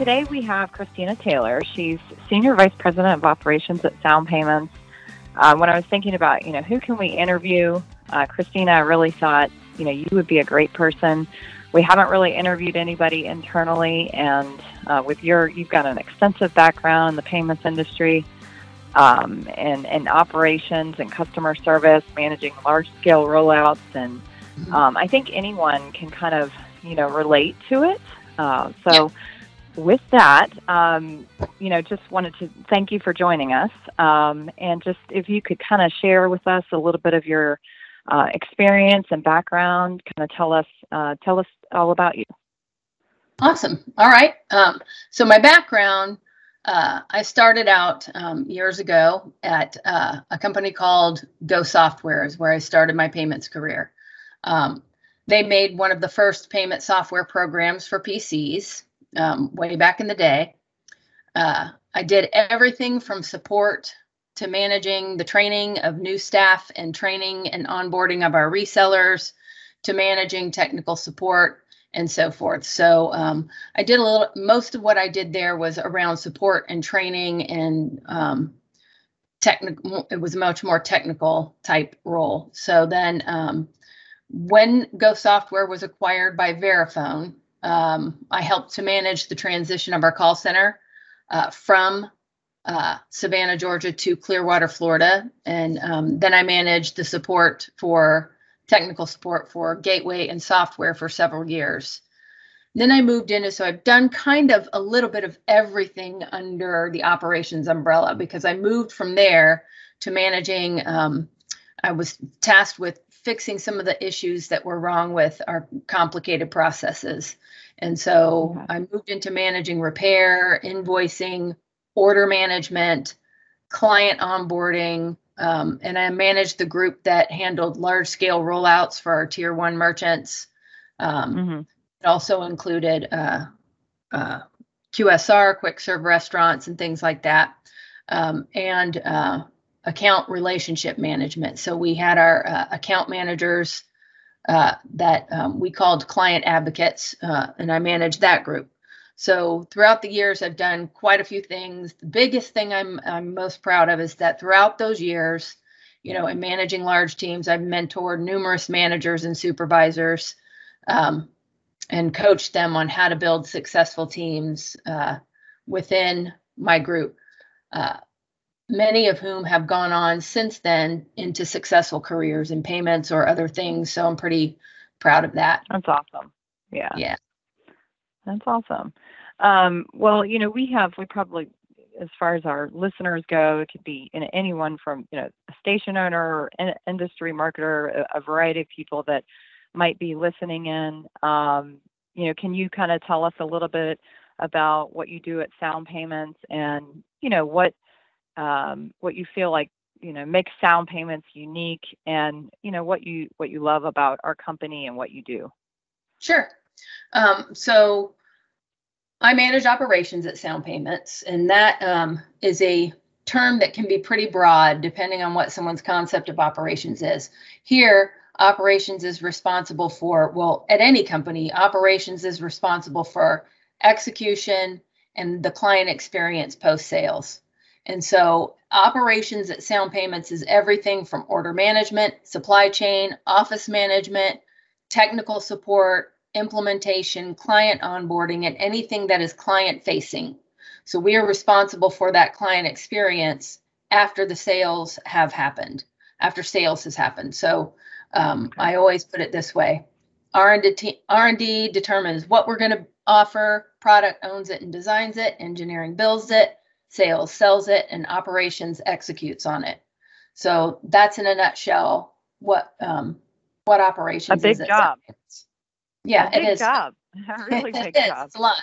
today we have Christina Taylor. She's Senior Vice President of Operations at Sound Payments. Uh, when I was thinking about, you know, who can we interview, uh, Christina, I really thought, you know, you would be a great person. We haven't really interviewed anybody internally, and uh, with your, you've got an extensive background in the payments industry um, and, and operations and customer service, managing large scale rollouts. And um, I think anyone can kind of, you know, relate to it. Uh, so, with that, um, you know, just wanted to thank you for joining us. Um, and just if you could kind of share with us a little bit of your uh, experience and background, kind of tell us, uh, tell us all about you. Awesome. All right. Um, so my background, uh, I started out um, years ago at uh, a company called Go Software, is where I started my payments career. Um, they made one of the first payment software programs for PCs um, way back in the day. Uh, I did everything from support to managing the training of new staff and training and onboarding of our resellers to managing technical support and so forth. So um, I did a little, most of what I did there was around support and training and um, technical, it was a much more technical type role. So then um, when Go Software was acquired by Verifone, um, I helped to manage the transition of our call center uh, from uh, Savannah, Georgia to Clearwater, Florida. And um, then I managed the support for technical support for gateway and software for several years. Then I moved into, so I've done kind of a little bit of everything under the operations umbrella because I moved from there to managing. Um, I was tasked with fixing some of the issues that were wrong with our complicated processes. And so okay. I moved into managing repair, invoicing, order management, client onboarding, um, and I managed the group that handled large scale rollouts for our tier one merchants. Um, mm-hmm. It also included uh, uh, QSR, quick serve restaurants, and things like that, um, and uh, account relationship management. So we had our uh, account managers uh, that um, we called client advocates, uh, and I managed that group. So throughout the years, I've done quite a few things. The biggest thing I'm I'm most proud of is that throughout those years, you know, in managing large teams, I've mentored numerous managers and supervisors, um, and coached them on how to build successful teams uh, within my group. Many of whom have gone on since then into successful careers in payments or other things. So I'm pretty proud of that. That's awesome. Yeah. Yeah. That's awesome. Um, well, you know, we have, we probably, as far as our listeners go, it could be you know, anyone from, you know, a station owner or an industry marketer, a, a variety of people that might be listening in. Um, you know, can you kind of tell us a little bit about what you do at Sound Payments and, you know, what, um, what you feel like you know makes sound payments unique and you know what you what you love about our company and what you do? Sure. Um, so i manage operations at sound payments and that um, is a term that can be pretty broad depending on what someone's concept of operations is. Here operations is responsible for well at any company operations is responsible for execution and the client experience post sales and so operations at Sound Payments is everything from order management, supply chain, office management, technical support, implementation, client onboarding, and anything that is client facing. So we are responsible for that client experience after the sales have happened, after sales has happened. So um, I always put it this way: R&D, R&D determines what we're going to offer, product owns it and designs it, engineering builds it, sales sells it and operations executes on it. So that's in a nutshell what um what operations a big job. Yeah a big it is. job. A really big it job. It's a lot.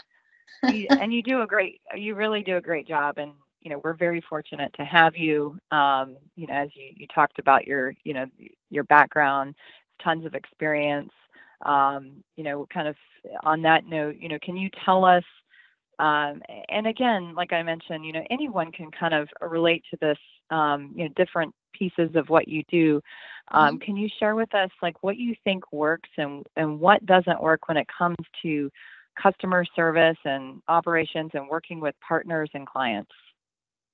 You, and you do a great you really do a great job and you know we're very fortunate to have you. Um you know as you you talked about your you know your background tons of experience. Um you know kind of on that note you know can you tell us um, and again, like I mentioned, you know, anyone can kind of relate to this, um, you know, different pieces of what you do. Um, mm-hmm. Can you share with us like what you think works and and what doesn't work when it comes to customer service and operations and working with partners and clients?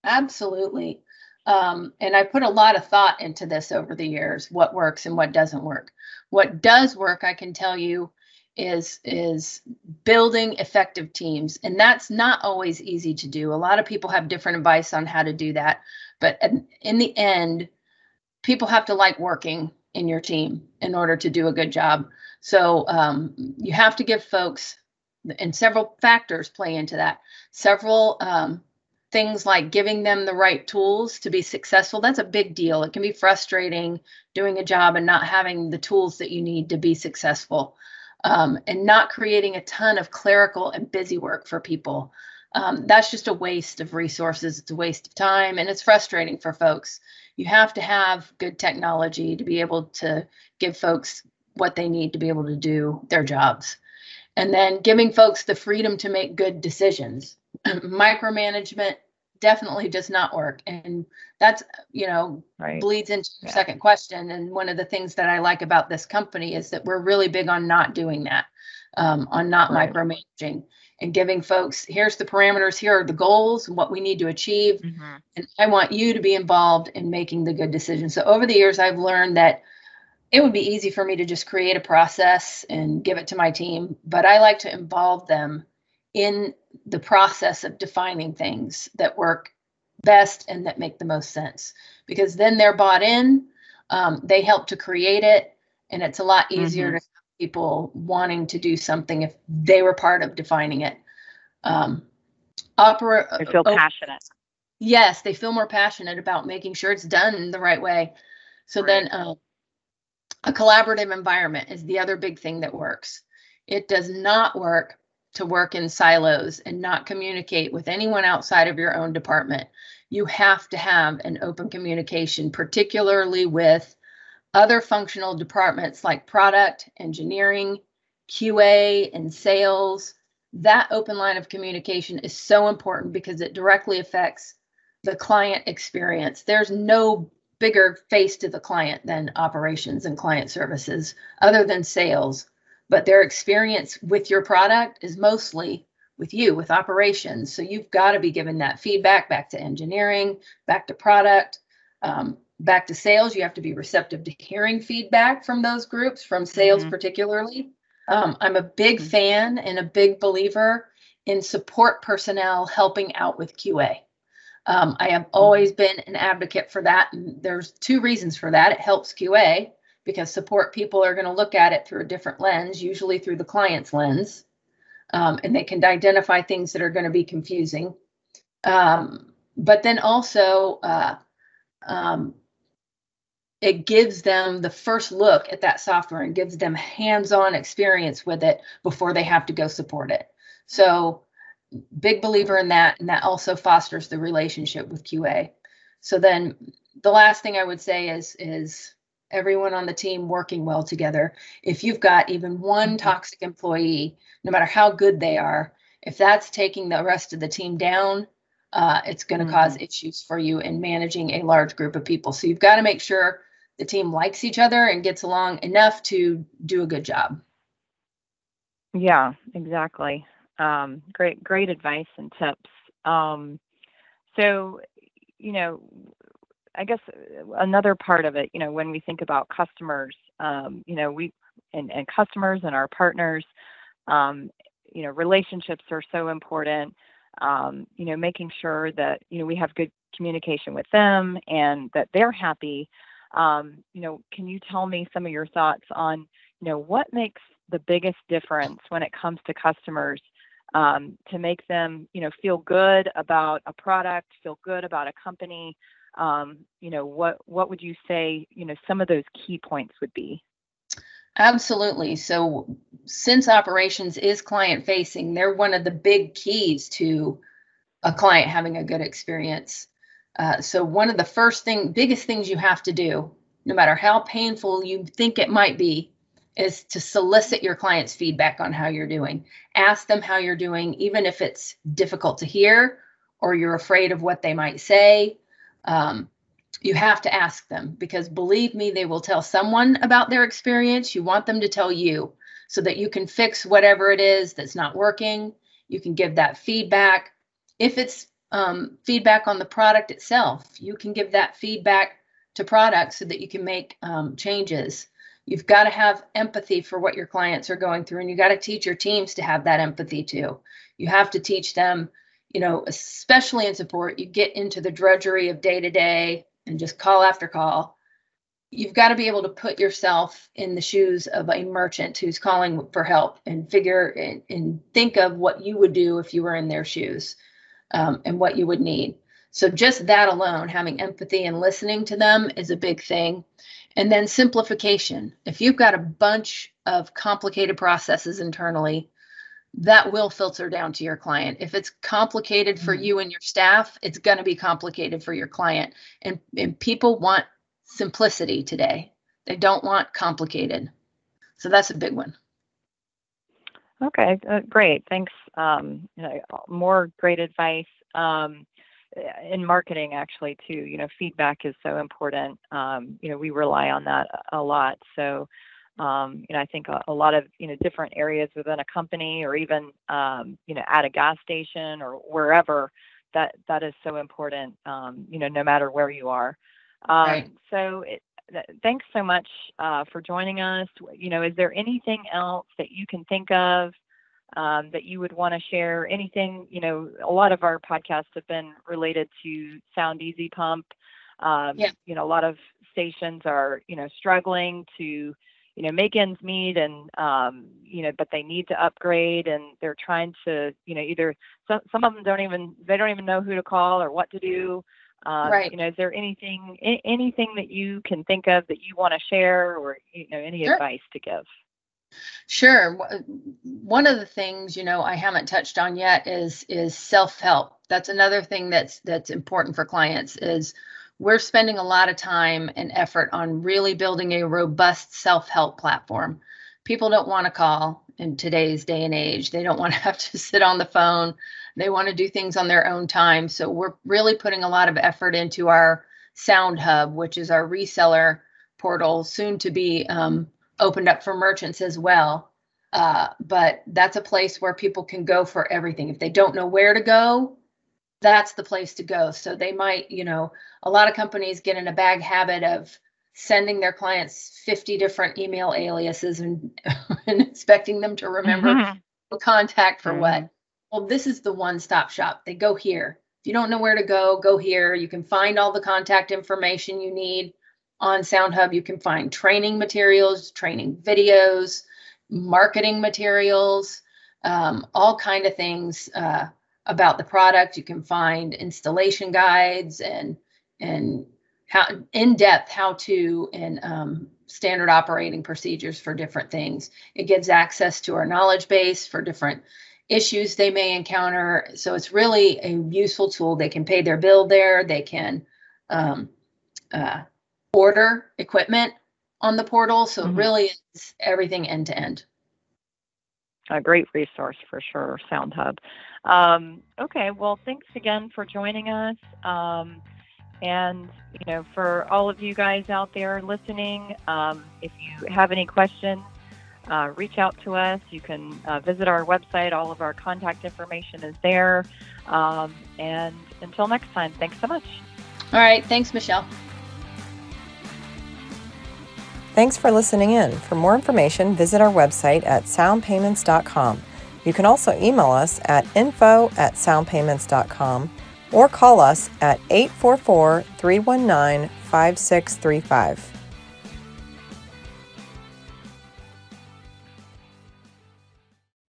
Absolutely. Um, and I put a lot of thought into this over the years, what works and what doesn't work. What does work, I can tell you, is is building effective teams. And that's not always easy to do. A lot of people have different advice on how to do that. But in the end people have to like working in your team in order to do a good job. So um, you have to give folks and several factors play into that. Several um, things like giving them the right tools to be successful that's a big deal. It can be frustrating doing a job and not having the tools that you need to be successful um, and not creating a ton of clerical and busy work for people. Um, that's just a waste of resources. It's a waste of time and it's frustrating for folks. You have to have good technology to be able to give folks what they need to be able to do their jobs. And then giving folks the freedom to make good decisions. Micromanagement definitely does not work. And that's, you know, right. bleeds into your yeah. second question. And one of the things that I like about this company is that we're really big on not doing that, um, on not right. micromanaging and giving folks here's the parameters, here are the goals, and what we need to achieve. Mm-hmm. And I want you to be involved in making the good decisions. So over the years, I've learned that it would be easy for me to just create a process and give it to my team, but I like to involve them in the process of defining things that work best and that make the most sense. Because then they're bought in um, they help to create it and it's a lot easier mm-hmm. to have people wanting to do something if they were part of defining it. Um, opera they feel oh, passionate. yes they feel more passionate about making sure it's done the right way. So right. then uh, a collaborative environment is the other big thing that works. It does not work to work in silos and not communicate with anyone outside of your own department. You have to have an open communication, particularly with other functional departments like product, engineering, QA, and sales. That open line of communication is so important because it directly affects the client experience. There's no bigger face to the client than operations and client services, other than sales but their experience with your product is mostly with you with operations so you've got to be giving that feedback back to engineering back to product um, back to sales you have to be receptive to hearing feedback from those groups from sales mm-hmm. particularly um, i'm a big mm-hmm. fan and a big believer in support personnel helping out with qa um, i have mm-hmm. always been an advocate for that and there's two reasons for that it helps qa because support people are going to look at it through a different lens, usually through the client's lens, um, and they can identify things that are going to be confusing. Um, but then also, uh, um, it gives them the first look at that software and gives them hands-on experience with it before they have to go support it. So, big believer in that, and that also fosters the relationship with QA. So then, the last thing I would say is is everyone on the team working well together. If you've got even one mm-hmm. toxic employee, no matter how good they are, if that's taking the rest of the team down, uh, it's going to mm-hmm. cause issues for you in managing a large group of people. So you've got to make sure the team likes each other and gets along enough to do a good job. Yeah, exactly. Um, great, great advice and tips. Um, so, you know, I guess uh, another part of it, you know, when we think about customers, um, you know, we and, and customers and our partners, um, you know, relationships are so important. Um, you know, making sure that you know we have good communication with them and that they're happy. Um, you know, can you tell me some of your thoughts on, you know, what makes the biggest difference when it comes to customers um, to make them, you know, feel good about a product, feel good about a company, um, you know, what what would you say, you know, some of those key points would be? Absolutely. So since operations is client facing, they're one of the big keys to a client having a good experience. Uh, so one of the first thing, biggest things you have to do, no matter how painful you think it might be, is to solicit your client's feedback on how you're doing. Ask them how you're doing, even if it's difficult to hear or you're afraid of what they might say um, you have to ask them because believe me, they will tell someone about their experience. You want them to tell you. so that you can fix whatever it is that's not working. You can give that feedback. If it's um, feedback on the product itself, you can give that feedback to products so that you can make um, changes. You've got to have empathy for what your clients are going through, and you got to teach your teams to have that empathy too. You have to teach them, you know, especially in support, you get into the drudgery of day to day and just call after call. You've got to be able to put yourself in the shoes of a merchant who's calling for help and figure and, and think of what you would do if you were in their shoes um, and what you would need. So, just that alone, having empathy and listening to them is a big thing. And then simplification. If you've got a bunch of complicated processes internally, that will filter down to your client. If it's complicated for mm-hmm. you and your staff, it's going to be complicated for your client. And, and people want simplicity today, they don't want complicated. So that's a big one. Okay, uh, great. Thanks. Um, you know, more great advice. Um, in marketing actually too you know feedback is so important um, you know we rely on that a lot so um, you know i think a, a, lot of you know different areas within a company or even um, you know at a gas station or wherever that that is so important um, you know no matter where you are um, right. so it, th- thanks so much uh, for joining us you know is there anything else that you can think of um, that you would want to share? Anything, you know, a lot of our podcasts have been related to Sound Easy Pump. Um, yeah. You know, a lot of stations are, you know, struggling to, you know, make ends meet and, um, you know, but they need to upgrade and they're trying to, you know, either some, some of them don't even, they don't even know who to call or what to do. Um, right. You know, is there anything, anything that you can think of that you want to share or, you know, any sure. advice to give? Sure. One of the things, you know, I haven't touched on yet is is self-help. That's another thing that's that's important for clients is we're spending a lot of time and effort on really building a robust self-help platform. People don't want to call in today's day and age. They don't want to have to sit on the phone. They want to do things on their own time. So we're really putting a lot of effort into our Sound Hub, which is our reseller portal, soon to be um, opened up for merchants as well. Uh, but that's a place where people can go for everything. If they don't know where to go, that's the place to go. So they might, you know, a lot of companies get in a bad habit of sending their clients 50 different email aliases and, and expecting them to remember mm-hmm. the contact for mm-hmm. what. Well, this is the one stop shop. They go here. If you don't know where to go, go here. You can find all the contact information you need on SoundHub, you can find training materials, training videos, marketing materials, um, all kind of things uh, about the product. You can find installation guides and and how in depth how to and um, standard operating procedures for different things. It gives access to our knowledge base for different issues they may encounter. So it's really a useful tool. They can pay their bill there. They can um, uh, order equipment on the portal. So mm-hmm. really it's everything end to end. A great resource for sure, Sound Hub. Um, okay, well, thanks again for joining us. Um, and, you know, for all of you guys out there listening, um, if you have any questions, uh, reach out to us. You can uh, visit our website. All of our contact information is there. Um, and until next time, thanks so much. All right. Thanks, Michelle. Thanks for listening in. For more information, visit our website at soundpayments.com. You can also email us at info at soundpayments.com or call us at 844 319 5635.